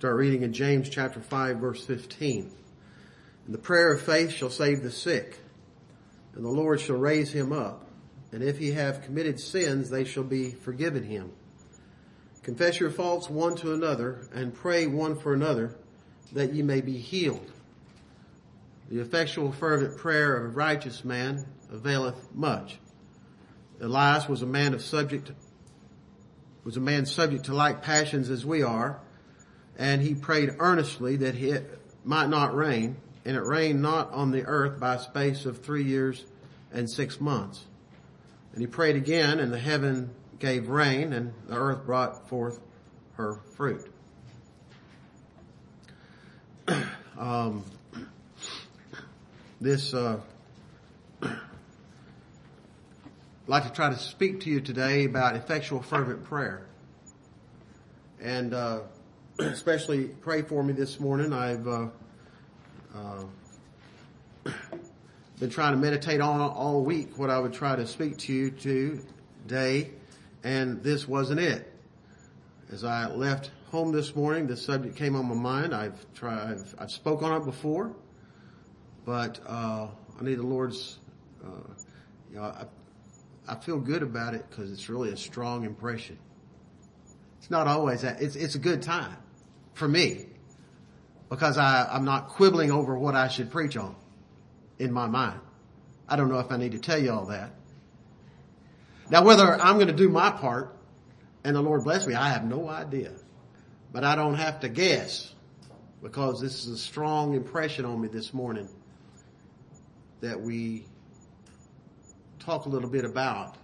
Start reading in James chapter 5 verse 15. And the prayer of faith shall save the sick, and the Lord shall raise him up. And if he have committed sins, they shall be forgiven him. Confess your faults one to another, and pray one for another, that ye may be healed. The effectual fervent prayer of a righteous man availeth much. Elias was a man of subject, was a man subject to like passions as we are, and he prayed earnestly that it might not rain, and it rained not on the earth by a space of three years and six months. And he prayed again, and the heaven gave rain, and the earth brought forth her fruit. um, this, uh, I'd like to try to speak to you today about effectual fervent prayer. And, uh, especially pray for me this morning. I've uh, uh, been trying to meditate on all week what I would try to speak to you today, and this wasn't it. As I left home this morning, this subject came on my mind. I've tried, I've, I've on it before, but uh, I need the Lord's. Uh, you know, I, I feel good about it because it's really a strong impression. It's not always that. It's it's a good time for me because I, I'm not quibbling over what I should preach on in my mind. I don't know if I need to tell you all that. Now, whether I'm going to do my part and the Lord bless me, I have no idea. But I don't have to guess because this is a strong impression on me this morning that we talk a little bit about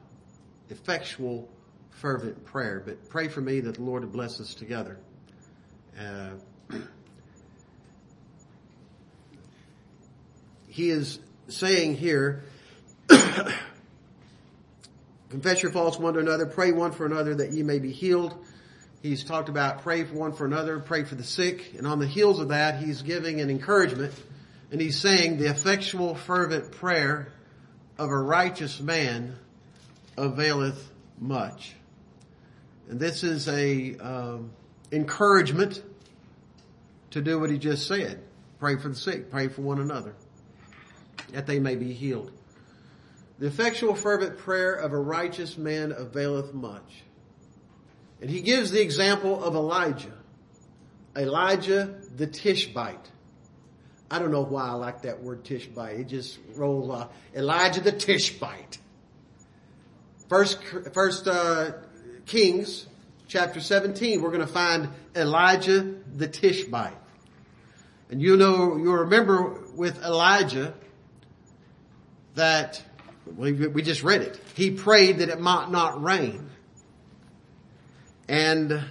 effectual, fervent prayer. But pray for me that the Lord would bless us together. Uh, he is saying here, confess your faults one to another, pray one for another that ye may be healed. He's talked about pray for one for another, pray for the sick, and on the heels of that, he's giving an encouragement, and he's saying the effectual fervent prayer of a righteous man availeth much. And this is a um, encouragement to do what he just said. Pray for the sick, pray for one another, that they may be healed. The effectual fervent prayer of a righteous man availeth much. And he gives the example of Elijah. Elijah the Tishbite. I don't know why I like that word Tishbite. It just rolls off. Elijah the Tishbite. First, first uh, Kings chapter 17, we're going to find Elijah the Tishbite. And you know, you remember with Elijah that we just read it. He prayed that it might not rain. And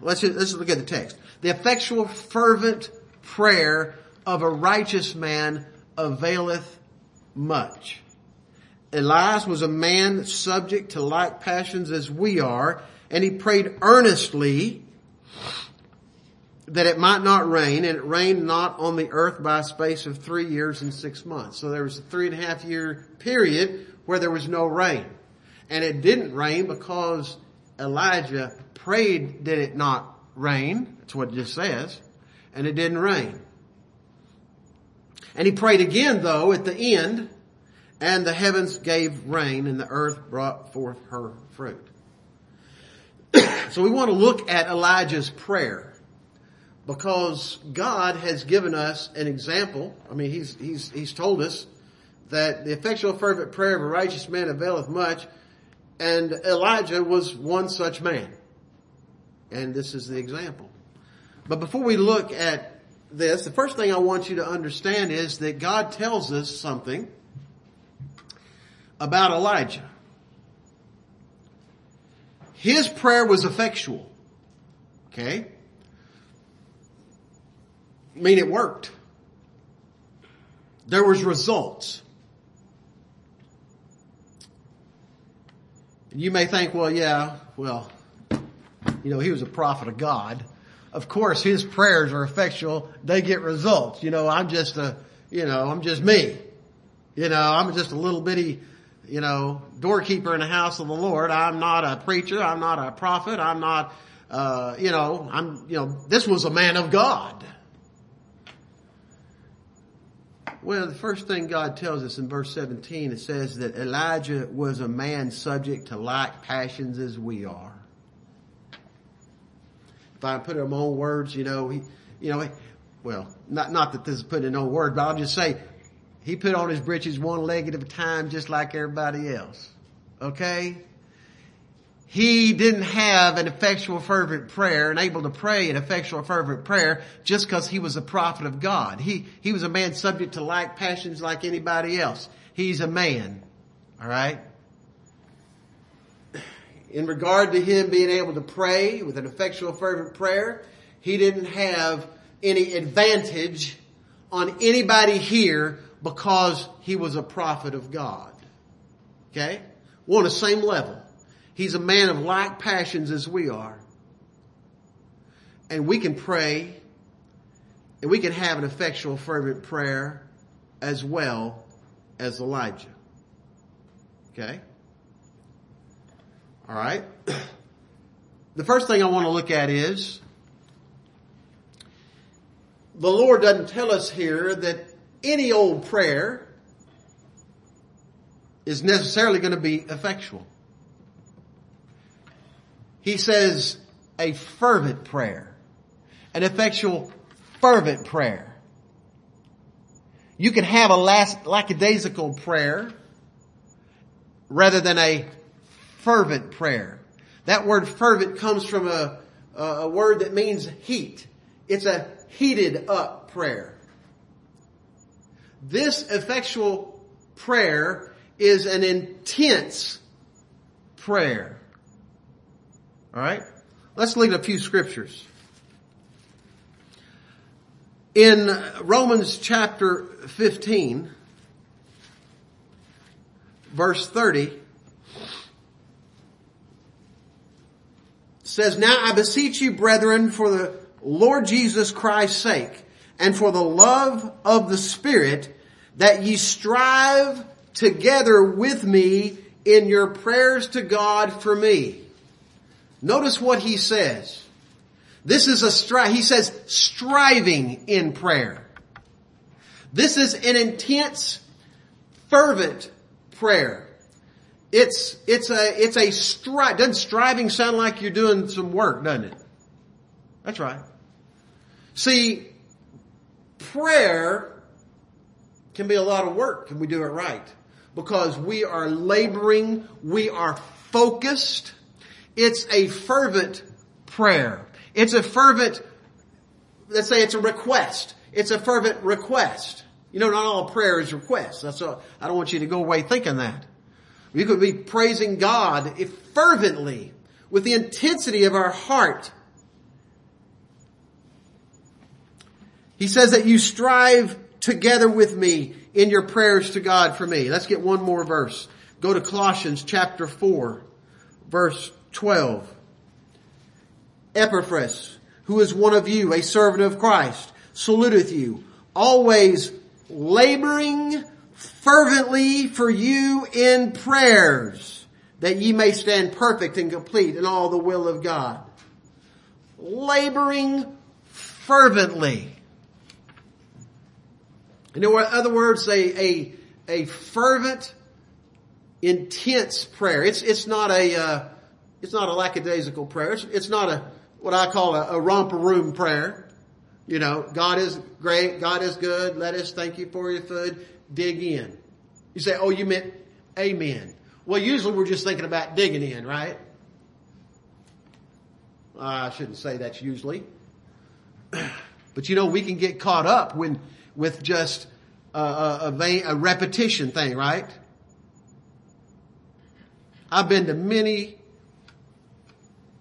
let's, let's look at the text. The effectual fervent prayer of a righteous man availeth much. Elias was a man subject to like passions as we are, and he prayed earnestly that it might not rain, and it rained not on the earth by a space of three years and six months. So there was a three and a half year period where there was no rain. And it didn't rain because Elijah prayed that it not rain. That's what it just says. And it didn't rain. And he prayed again though at the end, and the heavens gave rain and the earth brought forth her fruit. so we want to look at Elijah's prayer because God has given us an example. I mean, he's, he's, he's told us that the effectual fervent prayer of a righteous man availeth much, and Elijah was one such man. And this is the example. But before we look at this, the first thing I want you to understand is that God tells us something about Elijah. His prayer was effectual. Okay? I mean, it worked. There was results. You may think, well, yeah, well, you know, he was a prophet of God. Of course, his prayers are effectual. They get results. You know, I'm just a, you know, I'm just me. You know, I'm just a little bitty, you know, doorkeeper in the house of the Lord. I'm not a preacher. I'm not a prophet. I'm not uh, you know, I'm, you know, this was a man of God. Well, the first thing God tells us in verse 17, it says that Elijah was a man subject to like passions as we are. If I put it in my own words, you know, he, you know, well, not, not that this is put in own words, but I'll just say he put on his britches one leg at a time just like everybody else. Okay? He didn't have an effectual fervent prayer and able to pray an effectual fervent prayer just because he was a prophet of God. He, he was a man subject to like passions like anybody else. He's a man. Alright? In regard to him being able to pray with an effectual fervent prayer, he didn't have any advantage on anybody here because he was a prophet of God. Okay? We're on the same level. He's a man of like passions as we are. And we can pray and we can have an effectual fervent prayer as well as Elijah. Okay? All right. The first thing I want to look at is the Lord doesn't tell us here that any old prayer is necessarily going to be effectual. He says a fervent prayer, an effectual fervent prayer. You can have a last lackadaisical prayer rather than a fervent prayer. That word fervent comes from a, a word that means heat. It's a heated up prayer. This effectual prayer is an intense prayer. Alright? Let's look at a few scriptures. In Romans chapter 15, verse 30, says, Now I beseech you, brethren, for the Lord Jesus Christ's sake, and for the love of the Spirit, that ye strive together with me in your prayers to God for me. Notice what he says. This is a strive, he says striving in prayer. This is an intense, fervent prayer. It's, it's a, it's a strive. Doesn't striving sound like you're doing some work, doesn't it? That's right. See, prayer can be a lot of work Can we do it right. Because we are laboring, we are focused. It's a fervent prayer. It's a fervent, let's say it's a request. It's a fervent request. You know, not all prayer is requests. That's I don't want you to go away thinking that. We could be praising God if fervently with the intensity of our heart He says that you strive together with me in your prayers to God for me. Let's get one more verse. Go to Colossians chapter 4, verse 12. Epaphras, who is one of you, a servant of Christ, saluteth you, always laboring fervently for you in prayers, that ye may stand perfect and complete in all the will of God. Laboring fervently. In other words, a, a, a fervent, intense prayer. It's, it's not a, uh, it's not a lackadaisical prayer. It's, it's not a, what I call a, a romper room prayer. You know, God is great. God is good. Let us thank you for your food. Dig in. You say, oh, you meant amen. Well, usually we're just thinking about digging in, right? I shouldn't say that's usually. But you know, we can get caught up when, with just a, a, a, a repetition thing, right? I've been to many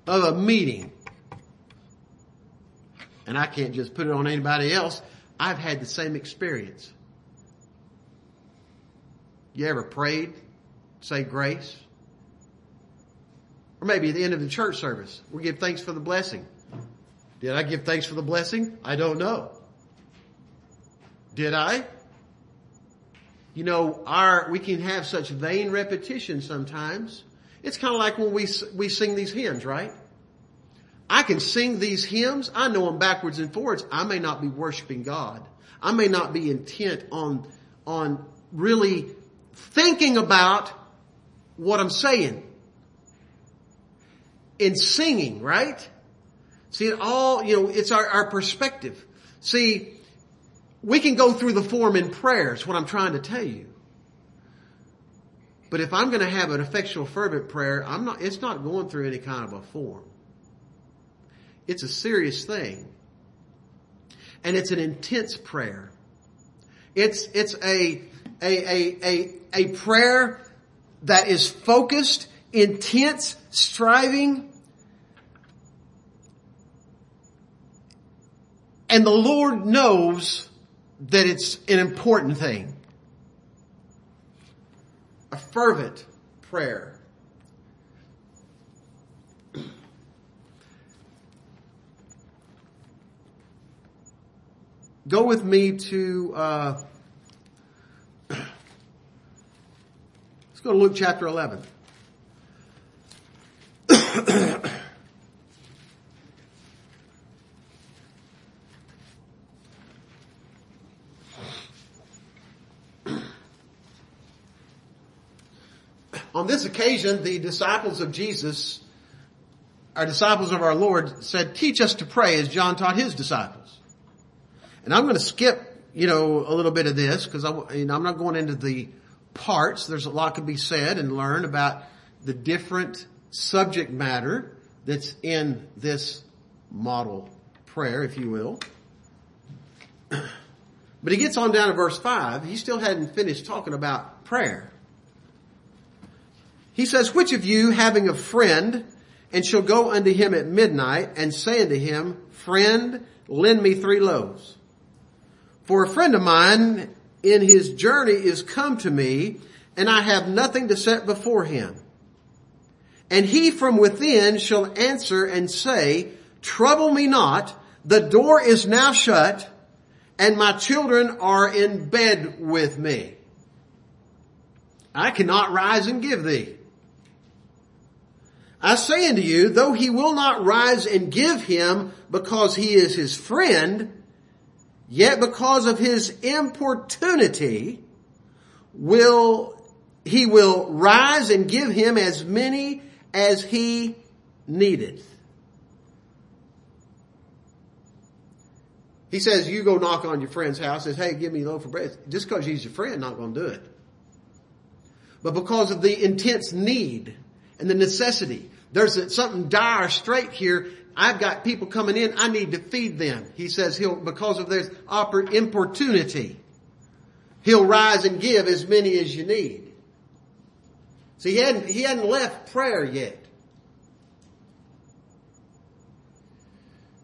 of a meeting and I can't just put it on anybody else. I've had the same experience. You ever prayed, say grace? Or maybe at the end of the church service, we give thanks for the blessing. Did I give thanks for the blessing? I don't know. Did I? You know, our, we can have such vain repetition sometimes. It's kind of like when we, we sing these hymns, right? I can sing these hymns. I know them backwards and forwards. I may not be worshiping God. I may not be intent on, on really thinking about what I'm saying. In singing, right? See, it all, you know, it's our, our perspective. See, we can go through the form in prayer, prayers, what I'm trying to tell you. But if I'm going to have an effectual fervent prayer, I'm not, it's not going through any kind of a form. It's a serious thing. And it's an intense prayer. It's, it's a, a, a, a, a prayer that is focused, intense, striving, and the Lord knows that it's an important thing a fervent prayer. Go with me to, uh, let's go to Luke chapter 11. On this occasion, the disciples of Jesus, our disciples of our Lord said, teach us to pray as John taught his disciples. And I'm going to skip, you know, a little bit of this because you know, I'm not going into the parts. There's a lot could be said and learned about the different subject matter that's in this model prayer, if you will. But he gets on down to verse 5. He still hadn't finished talking about prayer. He says, which of you having a friend and shall go unto him at midnight and say unto him, friend, lend me three loaves. For a friend of mine in his journey is come to me and I have nothing to set before him. And he from within shall answer and say, trouble me not, the door is now shut and my children are in bed with me. I cannot rise and give thee. I say unto you, though he will not rise and give him because he is his friend, yet because of his importunity will, he will rise and give him as many as he needeth. He says, you go knock on your friend's house, says, hey, give me a loaf of bread. Just because he's your friend, not going to do it. But because of the intense need and the necessity, there's something dire strait here. I've got people coming in. I need to feed them. He says he'll, because of this importunity, he'll rise and give as many as you need. See, he hadn't, he hadn't left prayer yet.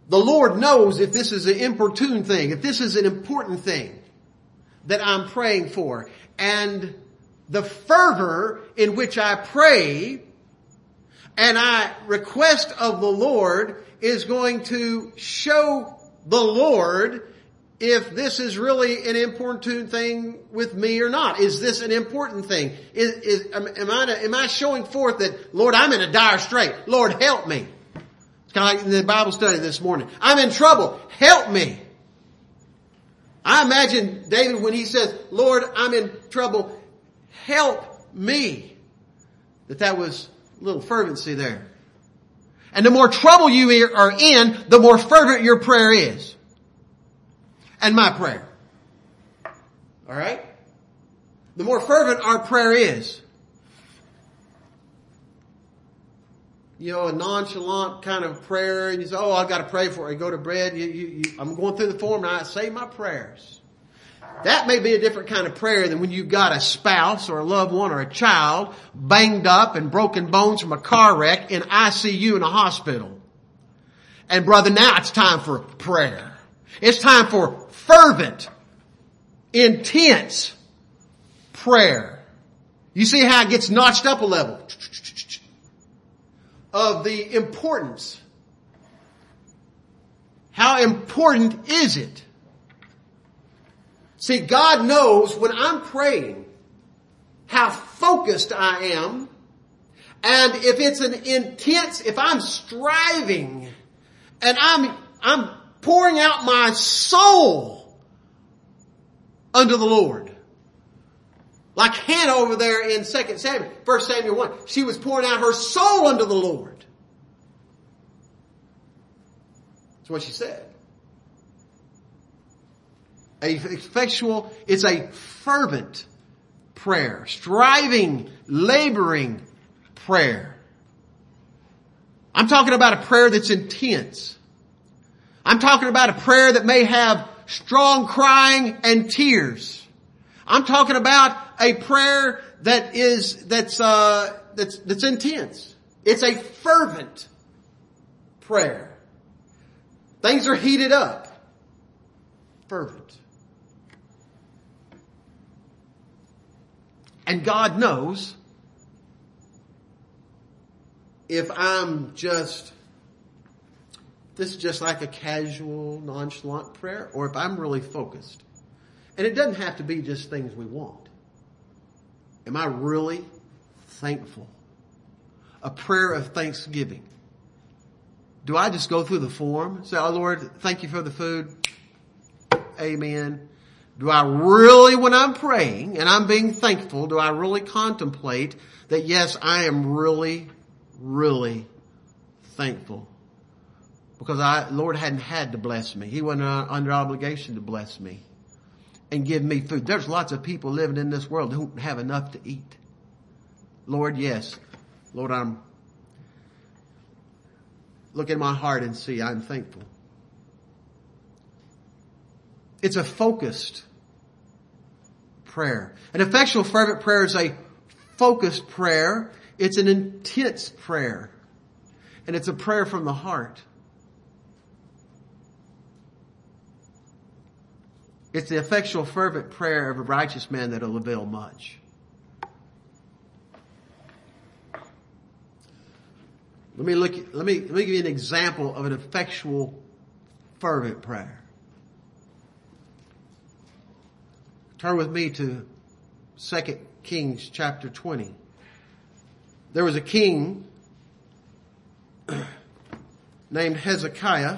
The Lord knows if this is an importune thing, if this is an important thing that I'm praying for. And the fervor in which I pray and I request of the Lord is going to show the Lord if this is really an important thing with me or not. Is this an important thing? Is, is am, I am I showing forth that Lord I'm in a dire strait? Lord help me. It's kind of like in the Bible study this morning. I'm in trouble. Help me. I imagine David when he says, Lord, I'm in trouble. Help me. That that was little fervency there. And the more trouble you are in, the more fervent your prayer is. And my prayer. Alright? The more fervent our prayer is. You know, a nonchalant kind of prayer, and you say, oh, I've got to pray for it. Go to bed, you, you, you, I'm going through the form and I say my prayers. That may be a different kind of prayer than when you've got a spouse or a loved one or a child banged up and broken bones from a car wreck in ICU in a hospital. And brother, now it's time for prayer. It's time for fervent, intense prayer. You see how it gets notched up a level of the importance. How important is it See, God knows when I'm praying how focused I am and if it's an intense, if I'm striving and I'm, I'm pouring out my soul unto the Lord. Like Hannah over there in 2 Samuel, 1 Samuel 1. She was pouring out her soul unto the Lord. That's what she said. A effectual, it's a fervent prayer, striving, laboring prayer. I'm talking about a prayer that's intense. I'm talking about a prayer that may have strong crying and tears. I'm talking about a prayer that is, that's, uh, that's, that's intense. It's a fervent prayer. Things are heated up. Fervent. And God knows if I'm just, this is just like a casual, nonchalant prayer, or if I'm really focused. And it doesn't have to be just things we want. Am I really thankful? A prayer of thanksgiving. Do I just go through the form? Say, oh Lord, thank you for the food. Amen. Do I really, when I'm praying and I'm being thankful, do I really contemplate that yes, I am really, really thankful? Because I, Lord hadn't had to bless me. He wasn't uh, under obligation to bless me and give me food. There's lots of people living in this world who don't have enough to eat. Lord, yes. Lord, I'm, look in my heart and see I'm thankful. It's a focused prayer. An effectual fervent prayer is a focused prayer. It's an intense prayer. And it's a prayer from the heart. It's the effectual fervent prayer of a righteous man that'll avail much. Let me look, let me, let me give you an example of an effectual fervent prayer. Turn with me to 2 Kings chapter 20. There was a king named Hezekiah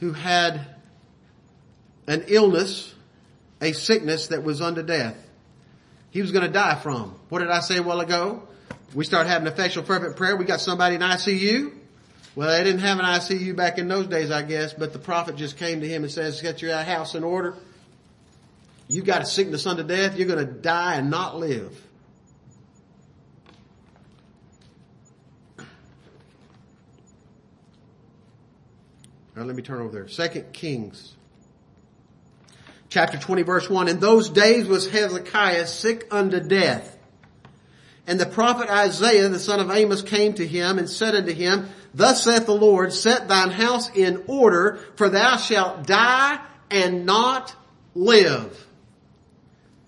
who had an illness, a sickness that was unto death. He was going to die from. What did I say a while ago? We start having effectual fervent prayer. We got somebody in ICU. Well, they didn't have an ICU back in those days, I guess, but the prophet just came to him and says, get your house in order. You've got a sickness unto death. You're going to die and not live. Now let me turn over there. Second Kings. Chapter 20 verse 1. In those days was Hezekiah sick unto death. And the prophet Isaiah, the son of Amos, came to him and said unto him, Thus saith the Lord, set thine house in order, for thou shalt die and not live.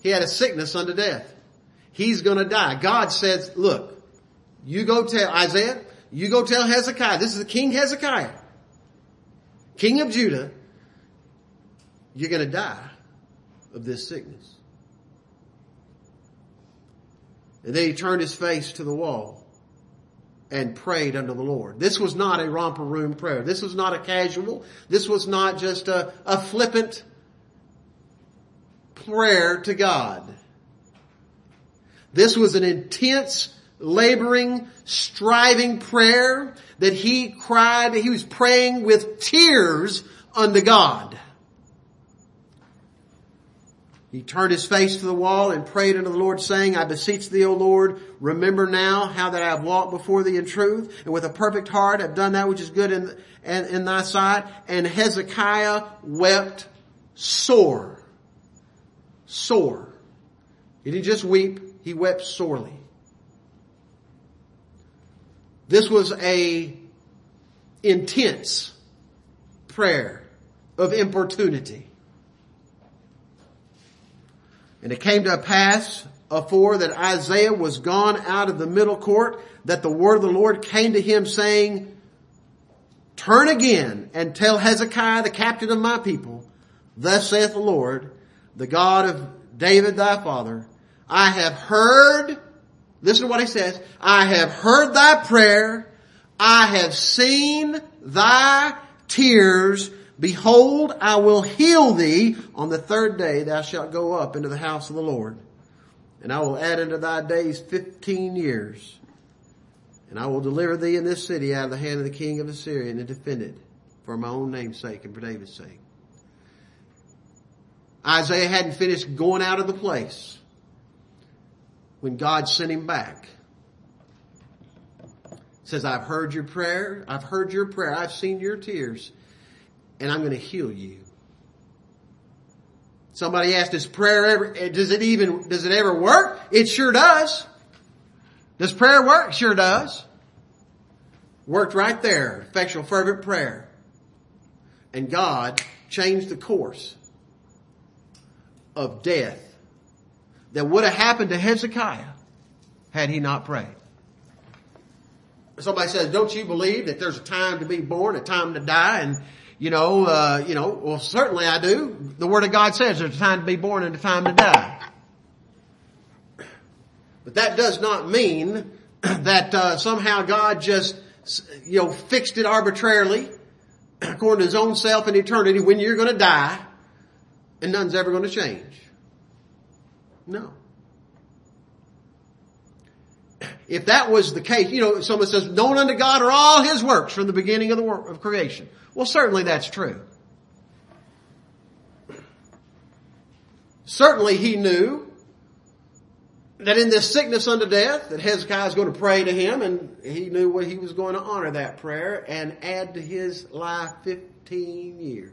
He had a sickness unto death. He's gonna die. God says, look, you go tell Isaiah, you go tell Hezekiah, this is the King Hezekiah, King of Judah, you're gonna die of this sickness. And then he turned his face to the wall and prayed unto the Lord. This was not a romper room prayer. This was not a casual. This was not just a, a flippant prayer to God. This was an intense, laboring, striving prayer that he cried, he was praying with tears unto God. He turned his face to the wall and prayed unto the Lord saying, I beseech thee, O Lord, remember now how that I have walked before thee in truth and with a perfect heart have done that which is good in, in, in thy sight. And Hezekiah wept sore. Sore. He didn't just weep, he wept sorely. This was a intense prayer of importunity. And it came to pass afore that Isaiah was gone out of the middle court that the word of the Lord came to him saying, turn again and tell Hezekiah, the captain of my people, thus saith the Lord, the God of David thy father, I have heard, listen to what he says, I have heard thy prayer, I have seen thy tears. Behold, I will heal thee. On the third day thou shalt go up into the house of the Lord. And I will add unto thy days fifteen years. And I will deliver thee in this city out of the hand of the king of Assyria and defend it for my own name's sake and for David's sake. Isaiah hadn't finished going out of the place when God sent him back. says, I've heard your prayer. I've heard your prayer. I've seen your tears and I'm going to heal you. Somebody asked, does prayer ever, does it even, does it ever work? It sure does. Does prayer work? Sure does. Worked right there. Effectual fervent prayer. And God changed the course of death that would have happened to Hezekiah had he not prayed. Somebody says, don't you believe that there's a time to be born, a time to die, and you know, uh, you know, well certainly I do. The Word of God says there's a time to be born and a time to die. But that does not mean that uh, somehow God just, you know, fixed it arbitrarily according to His own self in eternity when you're going to die, and none's ever going to change. No. If that was the case, you know, someone says, known unto God are all His works from the beginning of the work of creation. Well, certainly that's true. Certainly he knew that in this sickness unto death that Hezekiah is going to pray to him and he knew what he was going to honor that prayer and add to his life 15 years.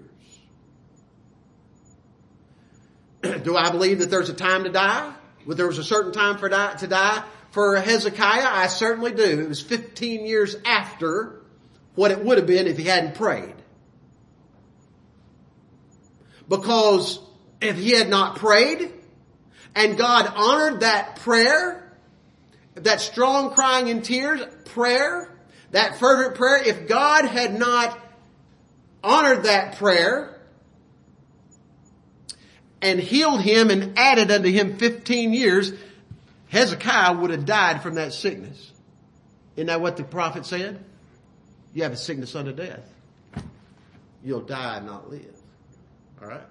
Do I believe that there's a time to die? Well, there was a certain time for die, to die for Hezekiah? I certainly do. It was 15 years after what it would have been if he hadn't prayed. Because if he had not prayed and God honored that prayer, that strong crying in tears prayer, that fervent prayer, if God had not honored that prayer and healed him and added unto him 15 years, Hezekiah would have died from that sickness. Isn't that what the prophet said? You have a sickness unto death. You'll die and not live. All right.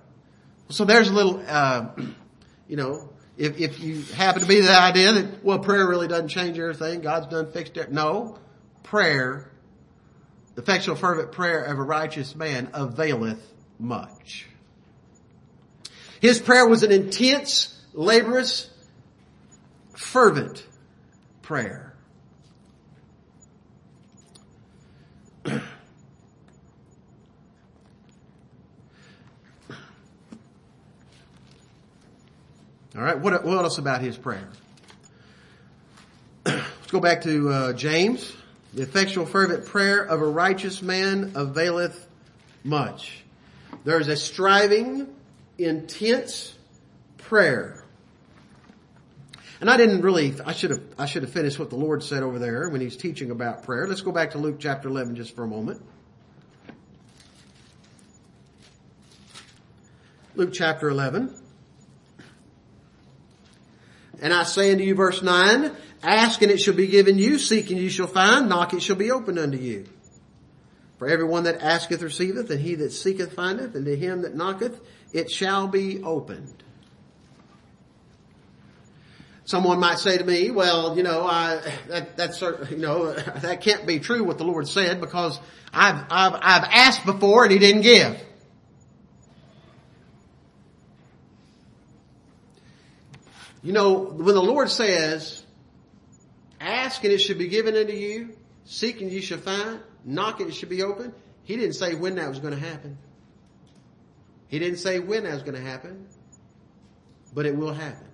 So there's a little, uh, you know, if, if you happen to be the idea that, well, prayer really doesn't change everything, God's done fixed it. No, prayer, the effectual fervent prayer of a righteous man availeth much. His prayer was an intense, laborious, fervent prayer. All right. What, what else about his prayer? Let's go back to uh, James. The effectual fervent prayer of a righteous man availeth much. There is a striving, intense prayer. And I didn't really, I should have, I should have finished what the Lord said over there when he's teaching about prayer. Let's go back to Luke chapter 11 just for a moment. Luke chapter 11. And I say unto you, verse 9, ask and it shall be given you, seek and you shall find, knock it shall be opened unto you. For everyone that asketh receiveth, and he that seeketh findeth, and to him that knocketh it shall be opened. Someone might say to me, well, you know, I, that, that's, you know, that can't be true what the Lord said because I've, I've, I've asked before and he didn't give. You know, when the Lord says, ask and it should be given unto you, seek and you shall find, knock and it should be open, He didn't say when that was going to happen. He didn't say when that was going to happen, but it will happen.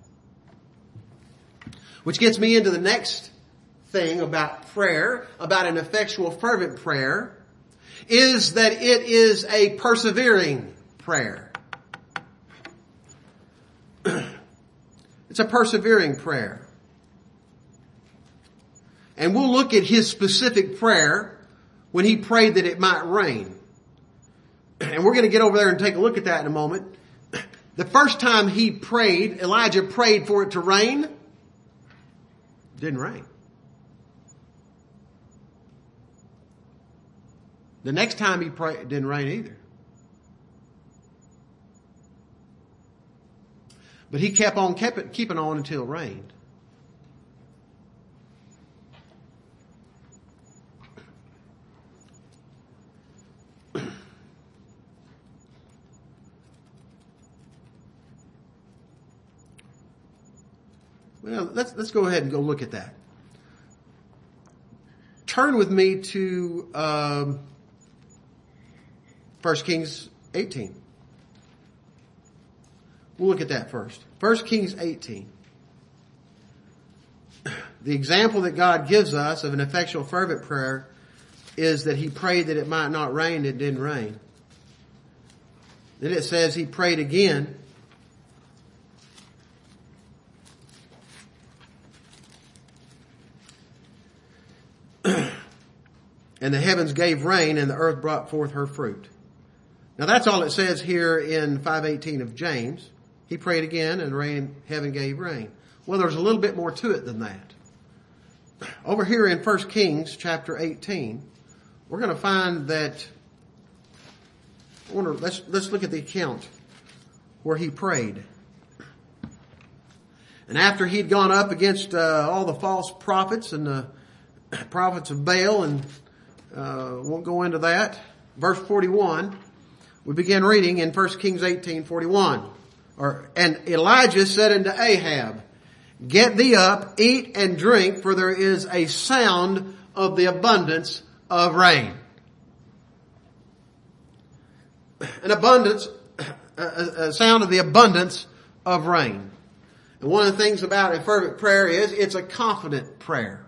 Which gets me into the next thing about prayer, about an effectual fervent prayer, is that it is a persevering prayer. It's a persevering prayer. And we'll look at his specific prayer when he prayed that it might rain. And we're going to get over there and take a look at that in a moment. The first time he prayed, Elijah prayed for it to rain. Didn't rain. The next time he prayed, it didn't rain either. But he kept on kept it, keeping on until it rained. Well, let's, let's go ahead and go look at that. Turn with me to um, 1 Kings 18. We'll look at that first. 1 Kings 18. The example that God gives us of an effectual fervent prayer is that he prayed that it might not rain, it didn't rain. Then it says he prayed again and the heavens gave rain and the earth brought forth her fruit. Now that's all it says here in 518 of James. He prayed again and rain, heaven gave rain. Well, there's a little bit more to it than that. Over here in 1 Kings chapter 18, we're going to find that, wonder, let's, let's look at the account where he prayed. And after he'd gone up against uh, all the false prophets and the prophets of Baal and uh, won't go into that. Verse 41, we begin reading in 1 Kings 18, 41. Or, and Elijah said unto Ahab, Get thee up, eat and drink, for there is a sound of the abundance of rain. An abundance, a, sound of the abundance of rain. And one of the things about a fervent prayer is it's a confident prayer.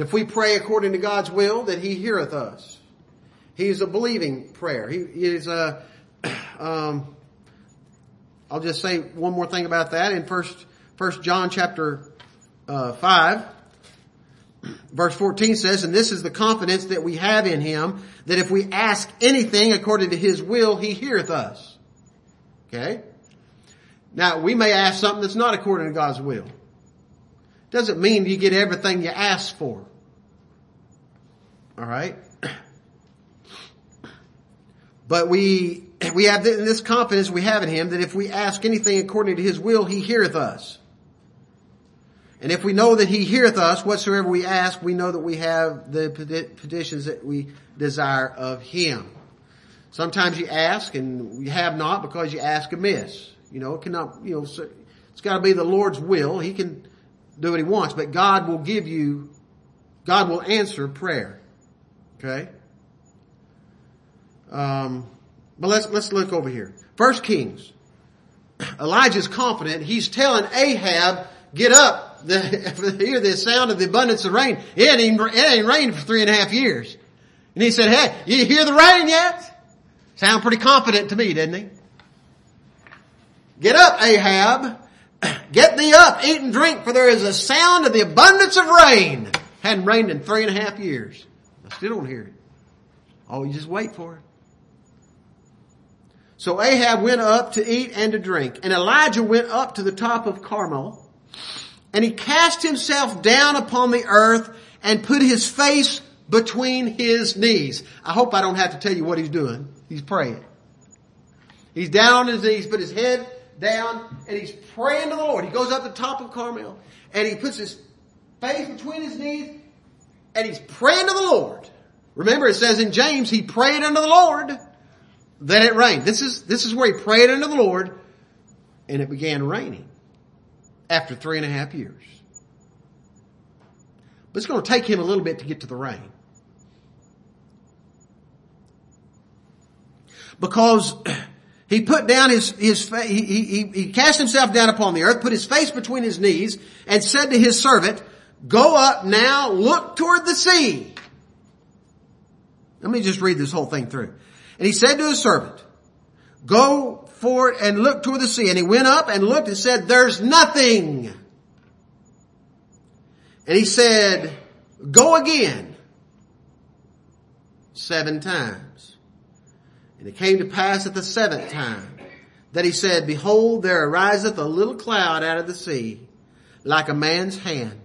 If we pray according to God's will, that He heareth us. He is a believing prayer. He is a, um, I'll just say one more thing about that in first, first John chapter, uh, five. Verse 14 says, and this is the confidence that we have in Him, that if we ask anything according to His will, He heareth us. Okay? Now, we may ask something that's not according to God's will. Doesn't mean you get everything you ask for. Alright? But we, we have this confidence we have in Him that if we ask anything according to His will, He heareth us. And if we know that He heareth us, whatsoever we ask, we know that we have the petitions that we desire of Him. Sometimes you ask and you have not because you ask amiss. You know, it cannot, you know, it's got to be the Lord's will. He can do what he wants, but God will give you, God will answer prayer. Okay? Um, but let's, let's look over here. First Kings. Elijah's confident. He's telling Ahab, get up. Hear the sound of the abundance of rain. It ain't, it ain't rained for three and a half years. And he said, hey, you hear the rain yet? Sound pretty confident to me, didn't he? Get up, Ahab. Get thee up, eat and drink, for there is a sound of the abundance of rain. Hadn't rained in three and a half years. I still don't hear it. Oh, you just wait for it. So Ahab went up to eat and to drink, and Elijah went up to the top of Carmel, and he cast himself down upon the earth and put his face between his knees. I hope I don't have to tell you what he's doing. He's praying. He's down on his knees, put his head down and he's praying to the Lord. He goes up the top of Carmel and he puts his face between his knees and he's praying to the Lord. Remember it says in James, he prayed unto the Lord that it rained. This is, this is where he prayed unto the Lord and it began raining after three and a half years. But it's going to take him a little bit to get to the rain. Because he put down his, his, he, he, he cast himself down upon the earth, put his face between his knees, and said to his servant, go up now, look toward the sea. Let me just read this whole thing through. And he said to his servant, go forward and look toward the sea. And he went up and looked and said, there's nothing. And he said, go again seven times. And it came to pass at the seventh time that he said, behold, there ariseth a little cloud out of the sea like a man's hand.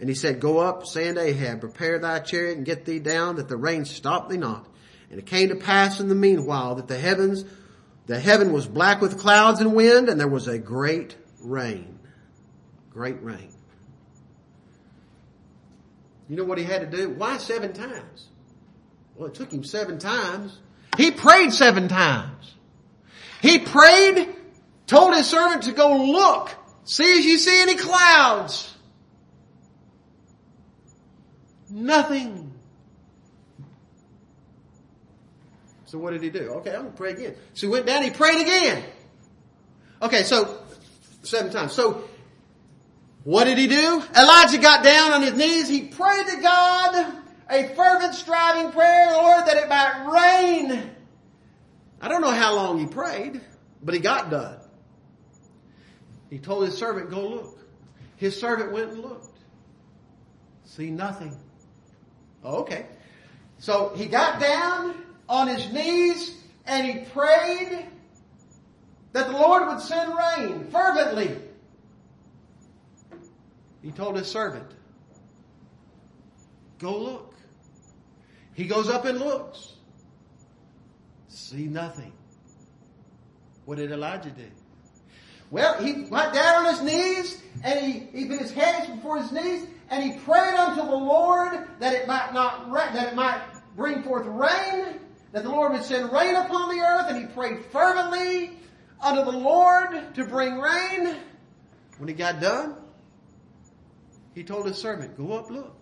And he said, go up, say unto Ahab, prepare thy chariot and get thee down that the rain stop thee not. And it came to pass in the meanwhile that the heavens, the heaven was black with clouds and wind and there was a great rain. Great rain. You know what he had to do? Why seven times? Well, it took him seven times. He prayed seven times. He prayed, told his servant to go look, see if you see any clouds. Nothing. So what did he do? Okay, I'm going to pray again. So he went down, he prayed again. Okay, so seven times. So what did he do? Elijah got down on his knees. He prayed to God a fervent striving prayer, Lord, that it might rain. I don't know how long he prayed, but he got done. He told his servant, go look. His servant went and looked. See nothing. Oh, okay. So he got down on his knees and he prayed that the Lord would send rain fervently. He told his servant, go look. He goes up and looks. See nothing. What did Elijah do? Well, he went down on his knees and he, he put his hands before his knees and he prayed unto the Lord that it might not that it might bring forth rain, that the Lord would send rain upon the earth, and he prayed fervently unto the Lord to bring rain. When he got done, he told his servant, go up, look.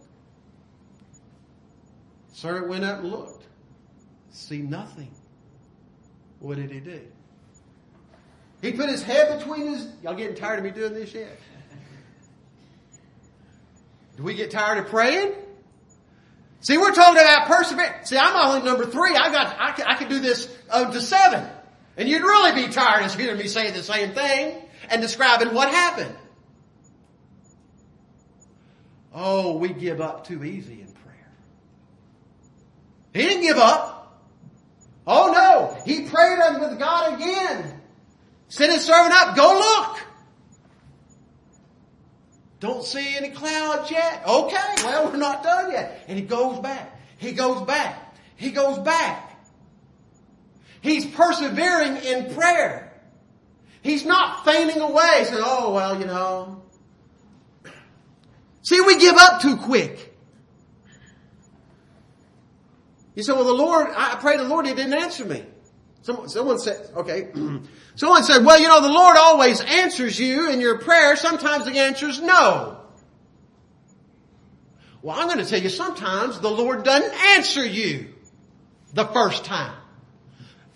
Servant went up and looked. See nothing. What did he do? He put his head between his, y'all getting tired of me doing this yet? Do we get tired of praying? See, we're talking about perseverance. See, I'm only number three. I got, I can, I can do this up to seven. And you'd really be tired of hearing me say the same thing and describing what happened. Oh, we give up too easy in prayer. He didn't give up. Oh no, he prayed unto God again. Sent his servant up, go look. Don't see any clouds yet. Okay, well, we're not done yet. And he goes back. He goes back. He goes back. He's persevering in prayer. He's not fainting away saying, oh, well, you know. See, we give up too quick. You say, well, the Lord, I prayed the Lord, He didn't answer me. Someone, someone said, okay. someone said, well, you know, the Lord always answers you in your prayer. Sometimes the answer is no. Well, I'm going to tell you, sometimes the Lord doesn't answer you the first time,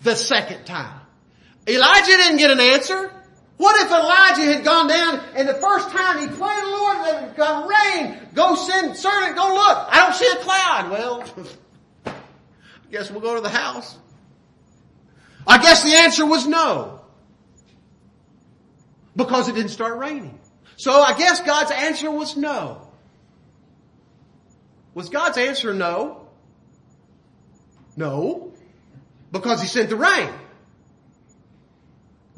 the second time. Elijah didn't get an answer. What if Elijah had gone down and the first time he prayed to the Lord that it got rain, go send servant, go look. I don't see a cloud. Well, I guess we'll go to the house. I guess the answer was no. Because it didn't start raining. So I guess God's answer was no. Was God's answer no? No. Because he sent the rain.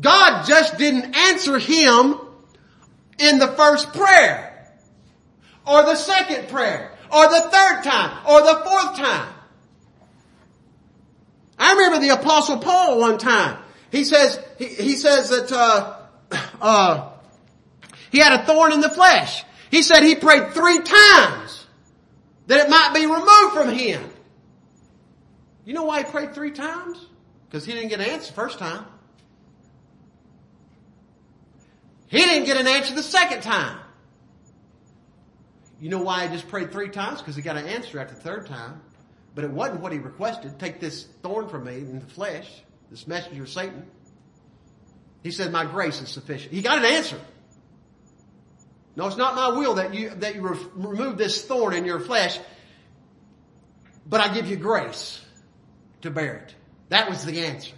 God just didn't answer him in the first prayer. Or the second prayer. Or the third time. Or the fourth time. I remember the apostle Paul one time. He says, he, he says that, uh, uh, he had a thorn in the flesh. He said he prayed three times that it might be removed from him. You know why he prayed three times? Because he didn't get an answer the first time. He didn't get an answer the second time. You know why he just prayed three times? Because he got an answer after the third time. But it wasn't what he requested. Take this thorn from me in the flesh, this messenger of Satan. He said, my grace is sufficient. He got an answer. No, it's not my will that you, that you re- remove this thorn in your flesh, but I give you grace to bear it. That was the answer.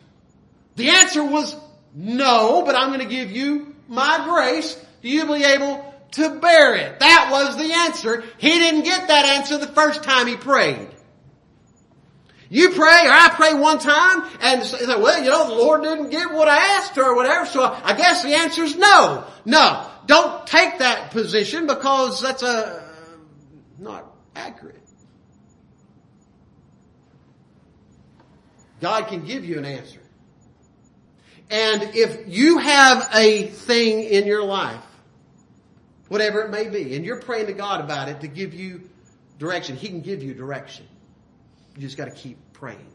The answer was no, but I'm going to give you my grace. Do you be able to bear it? That was the answer. He didn't get that answer the first time he prayed. You pray or I pray one time and say, well, you know, the Lord didn't give what I asked or whatever, so I guess the answer is no. No. Don't take that position because that's a not accurate. God can give you an answer. And if you have a thing in your life, whatever it may be, and you're praying to God about it to give you direction, He can give you direction. You just gotta keep praying.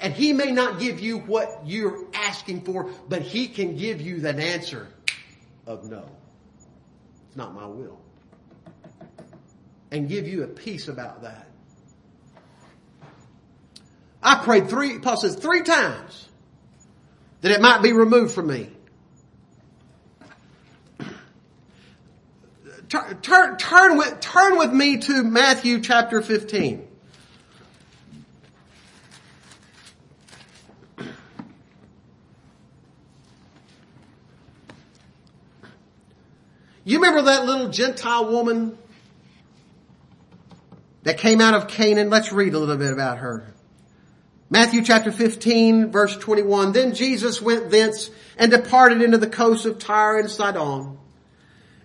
And He may not give you what you're asking for, but He can give you that answer of no. It's not my will. And give you a peace about that. I prayed three, Paul says three times that it might be removed from me. Turn, turn, turn, with, turn with me to Matthew chapter 15. You remember that little Gentile woman that came out of Canaan? Let's read a little bit about her. Matthew chapter 15 verse 21. Then Jesus went thence and departed into the coast of Tyre and Sidon.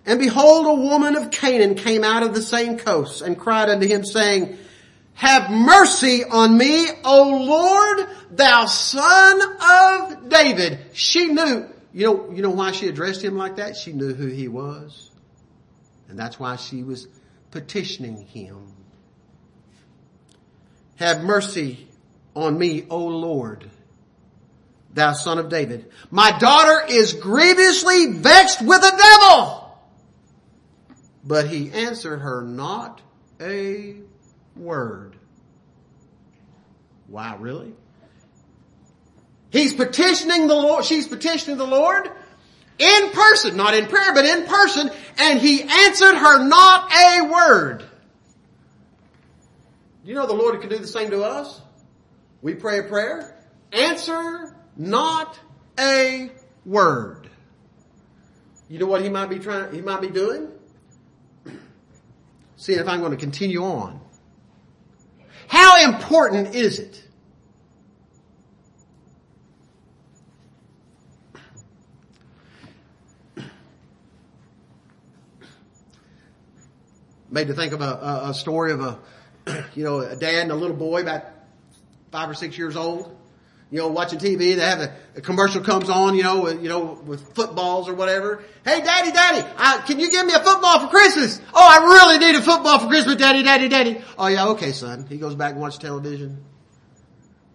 And behold, a woman of Canaan came out of the same coast and cried unto him saying, have mercy on me, O Lord, thou son of David. She knew, you know, you know why she addressed him like that? She knew who he was. And that's why she was petitioning him. Have mercy on me, O Lord, thou son of David. My daughter is grievously vexed with the devil. But he answered her not a word. Wow, really? He's petitioning the Lord, she's petitioning the Lord in person, not in prayer, but in person, and he answered her not a word. You know the Lord can do the same to us? We pray a prayer. Answer not a word. You know what he might be trying, he might be doing? See if I'm going to continue on. How important is it? Made to think of a, a, story of a, you know, a dad and a little boy about five or six years old, you know, watching TV, they have a, a commercial comes on, you know, with, you know, with footballs or whatever. Hey, daddy, daddy, uh, can you give me a football for Christmas? Oh, I really need a football for Christmas, daddy, daddy, daddy. Oh yeah, okay, son. He goes back and watches television.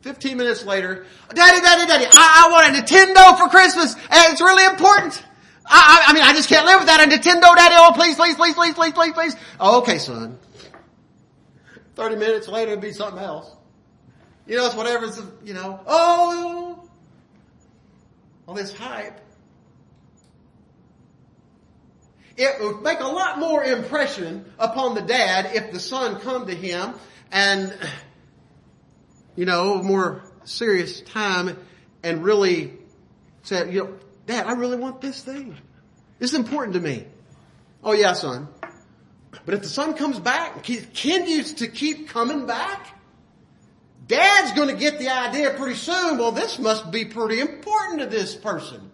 Fifteen minutes later, daddy, daddy, daddy, I, I want a Nintendo for Christmas, and it's really important. I, I, mean, I just can't live without a Nintendo, daddy. Oh, please, please, please, please, please, please, please. Oh, okay, son. Thirty minutes later, it'd be something else. You know, it's whatever's, you know, oh, all this hype. It would make a lot more impression upon the dad if the son come to him and, you know, more serious time and really said, you know, dad, I really want this thing. This is important to me. Oh yeah, son. But if the son comes back, and continues to keep coming back, Dad's going to get the idea pretty soon, well, this must be pretty important to this person.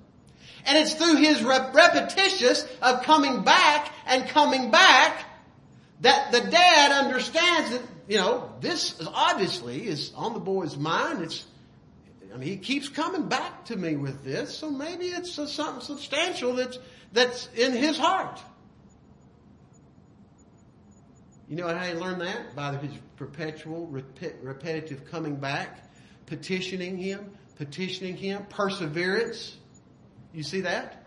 And it's through his rep- repetitious of coming back and coming back that the dad understands that, you know, this obviously is on the boy's mind. It's, I mean, he keeps coming back to me with this, so maybe it's something substantial that's, that's in his heart. You know how he learned that? By his perpetual, repetitive coming back, petitioning him, petitioning him, perseverance. You see that?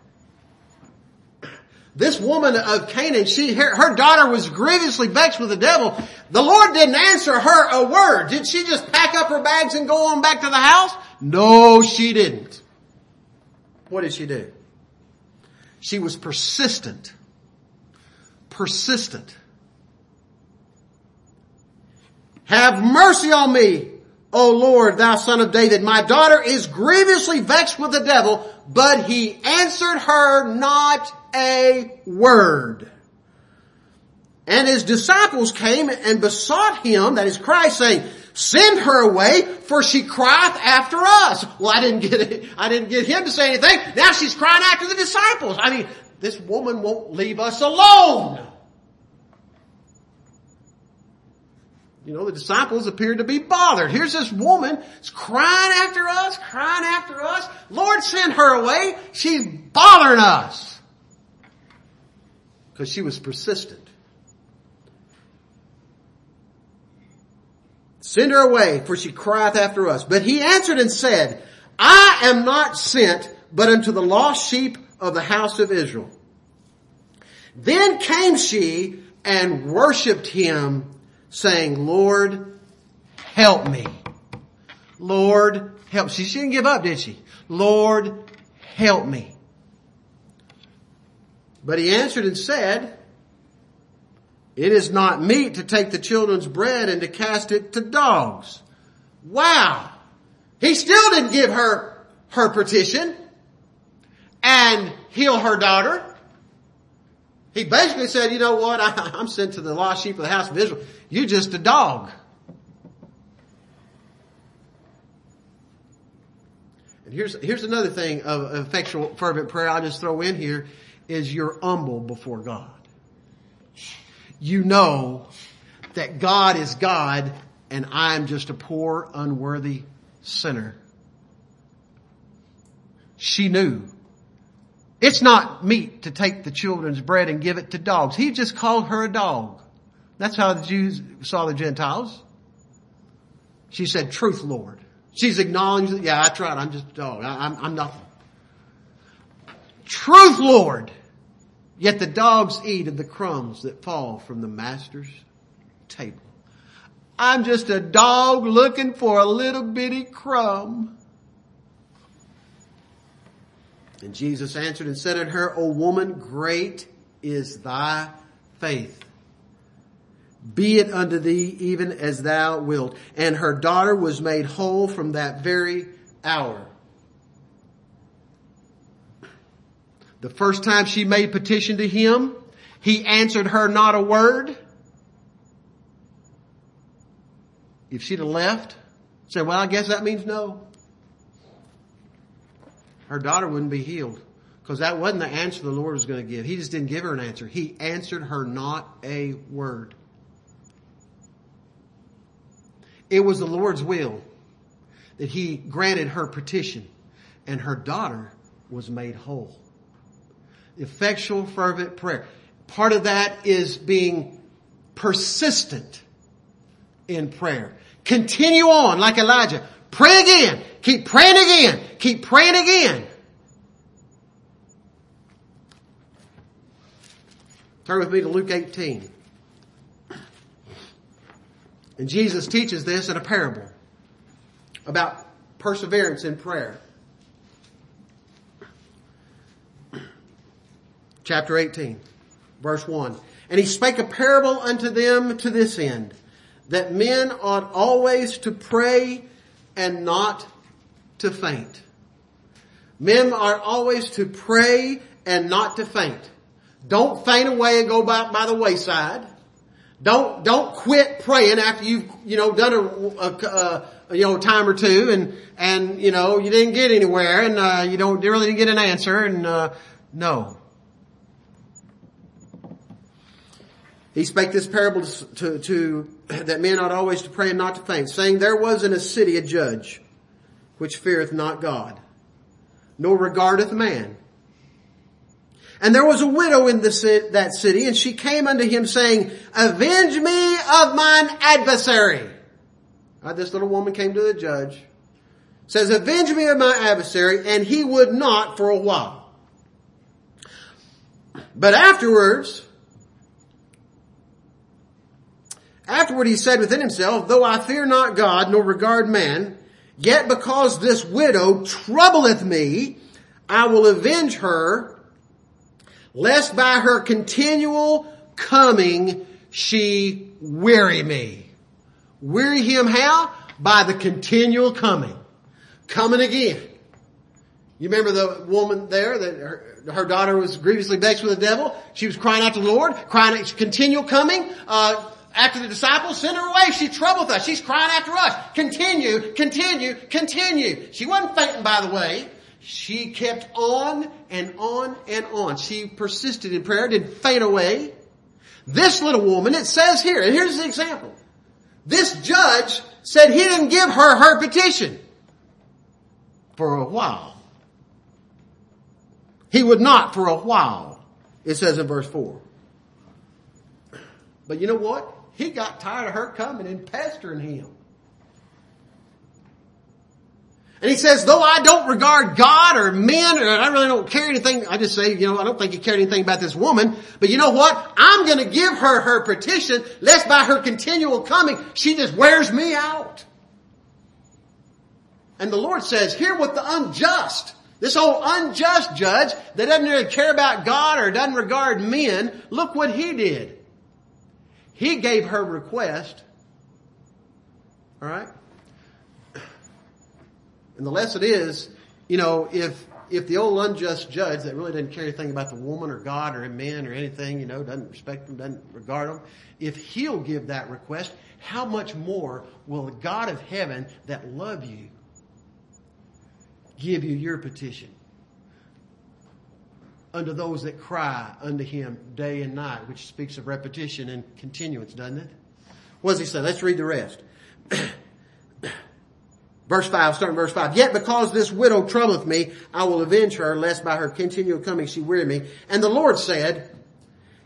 This woman of Canaan, she, her, her, daughter was grievously vexed with the devil. The Lord didn't answer her a word. Did she just pack up her bags and go on back to the house? No, she didn't. What did she do? She was persistent. Persistent. Have mercy on me, O Lord, thou son of David. My daughter is grievously vexed with the devil, but he answered her not a word. And his disciples came and besought him, that is Christ, saying, send her away, for she crieth after us. Well, I didn't get it. I didn't get him to say anything. Now she's crying after the disciples. I mean, this woman won't leave us alone. you know, the disciples appeared to be bothered. Here's this woman, it's crying after us, crying after us. Lord, send her away. She's bothering us. Because she was persistent. Send her away, for she crieth after us. But he answered and said, I am not sent but unto the lost sheep of the house of Israel. Then came she and worshiped him saying, Lord, help me. Lord, help. She, she didn't give up, did she? Lord, help me. But he answered and said, it is not meet to take the children's bread and to cast it to dogs. Wow. He still didn't give her her petition and heal her daughter. He basically said, you know what? I, am sent to the lost sheep of the house of Israel. You're just a dog. And here's, here's another thing of effectual fervent prayer I'll just throw in here is you're humble before God. You know that God is God and I'm just a poor, unworthy sinner. She knew. It's not meet to take the children's bread and give it to dogs. He just called her a dog. That's how the Jews saw the Gentiles. She said, truth, Lord. She's acknowledging, yeah, I tried. I'm just a dog. I, I'm nothing. Truth, Lord. Yet the dogs eat of the crumbs that fall from the master's table. I'm just a dog looking for a little bitty crumb. And Jesus answered and said unto her, O woman, great is thy faith. Be it unto thee even as thou wilt. And her daughter was made whole from that very hour. The first time she made petition to him, he answered her not a word. If she'd have left, said, well, I guess that means no. Her daughter wouldn't be healed because that wasn't the answer the Lord was going to give. He just didn't give her an answer. He answered her not a word. It was the Lord's will that he granted her petition and her daughter was made whole effectual fervent prayer. Part of that is being persistent in prayer. Continue on like Elijah. Pray again. Keep praying again. Keep praying again. Turn with me to Luke 18. And Jesus teaches this in a parable about perseverance in prayer. Chapter 18, verse 1. And he spake a parable unto them to this end, that men ought always to pray and not to faint. Men are always to pray and not to faint. Don't faint away and go by, by the wayside. Don't, don't quit praying after you've, you know, done a, a, a you know, time or two and, and, you know, you didn't get anywhere and, uh, you don't, you really didn't get an answer and, uh, no. He spake this parable to, to, that men ought always to pray and not to faint, saying, There was in a city a judge, which feareth not God, nor regardeth man. And there was a widow in the, that city, and she came unto him saying, Avenge me of mine adversary. Uh, this little woman came to the judge, says, Avenge me of my adversary, and he would not for a while. But afterwards, Afterward he said within himself, though I fear not God nor regard man, yet because this widow troubleth me, I will avenge her, lest by her continual coming she weary me. Weary him how? By the continual coming. Coming again. You remember the woman there that her, her daughter was grievously vexed with the devil? She was crying out to the Lord, crying out, continual coming. Uh, after the disciples, send her away. She troubleth us. She's crying after us. Continue, continue, continue. She wasn't fainting by the way. She kept on and on and on. She persisted in prayer, didn't faint away. This little woman, it says here, and here's the example. This judge said he didn't give her her petition for a while. He would not for a while, it says in verse 4. But you know what? He got tired of her coming and pestering him. And he says, though I don't regard God or men, or I really don't care anything, I just say, you know, I don't think he cared anything about this woman, but you know what? I'm gonna give her her petition, lest by her continual coming, she just wears me out. And the Lord says, hear what the unjust, this old unjust judge that doesn't really care about God or doesn't regard men, look what he did. He gave her request. Alright? And the lesson is, you know, if, if the old unjust judge that really doesn't care anything about the woman or God or men or anything, you know, doesn't respect them, doesn't regard them, if he'll give that request, how much more will the God of heaven that love you give you your petition? Unto those that cry unto him day and night, which speaks of repetition and continuance, doesn't it? What does he say? Let's read the rest. Verse 5, starting verse 5. Yet because this widow troubleth me, I will avenge her, lest by her continual coming she weary me. And the Lord said,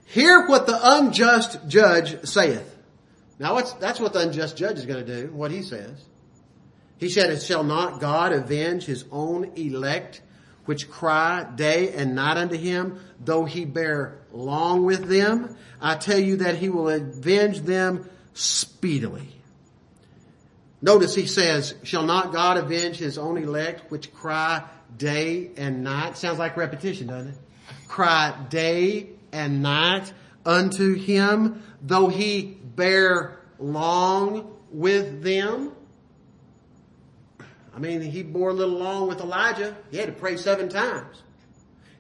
Hear what the unjust judge saith. Now that's what the unjust judge is going to do, what he says. He said, it Shall not God avenge his own elect, which cry day and night unto him, though he bear long with them? I tell you that he will avenge them speedily. Notice he says, shall not God avenge his own elect which cry day and night? Sounds like repetition, doesn't it? Cry day and night unto him, though he bear long with them. I mean, he bore a little long with Elijah. He had to pray seven times.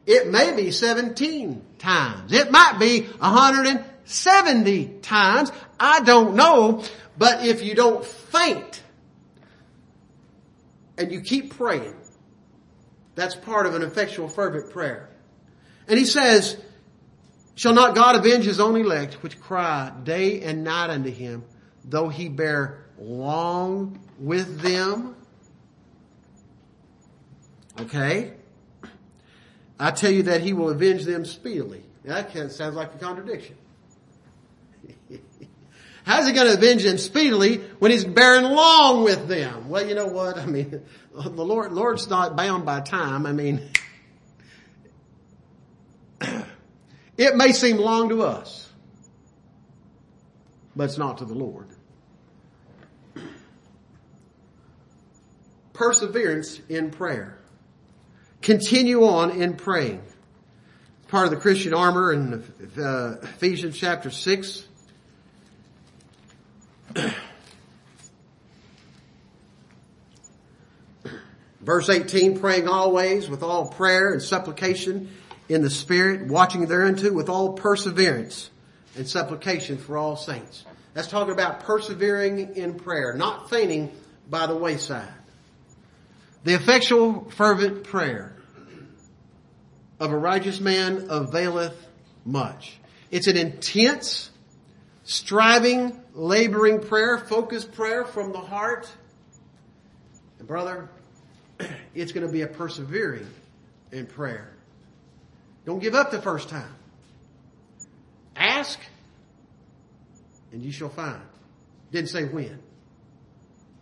It may be 17 times. It might be 170 times. I don't know. But if you don't faint and you keep praying, that's part of an effectual fervent prayer. And he says, shall not God avenge his own elect, which cry day and night unto him, though he bear long with them? Okay. I tell you that he will avenge them speedily. That sounds like a contradiction. How's he going to avenge them speedily when he's bearing long with them? Well, you know what? I mean, the Lord, Lord's not bound by time. I mean, it may seem long to us, but it's not to the Lord. Perseverance in prayer. Continue on in praying. Part of the Christian armor in uh, Ephesians chapter 6 Verse 18, praying always with all prayer and supplication in the Spirit, watching thereunto with all perseverance and supplication for all saints. That's talking about persevering in prayer, not fainting by the wayside. The effectual fervent prayer of a righteous man availeth much. It's an intense, striving, laboring prayer, focused prayer from the heart. And brother, it's going to be a persevering in prayer. Don't give up the first time. Ask and you shall find. Didn't say when.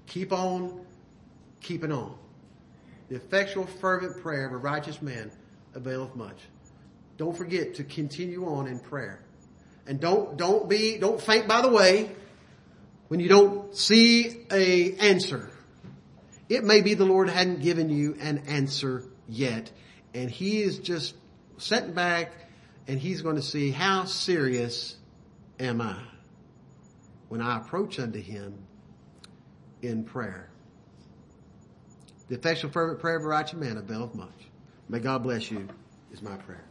Keep on keeping on. The effectual fervent prayer of a righteous man availeth much. Don't forget to continue on in prayer. And don't, don't be, don't faint by the way when you don't see a answer. It may be the Lord hadn't given you an answer yet and he is just sitting back and he's going to see how serious am I when I approach unto him in prayer. The effectual fervent prayer of a righteous man availeth much. May God bless you is my prayer.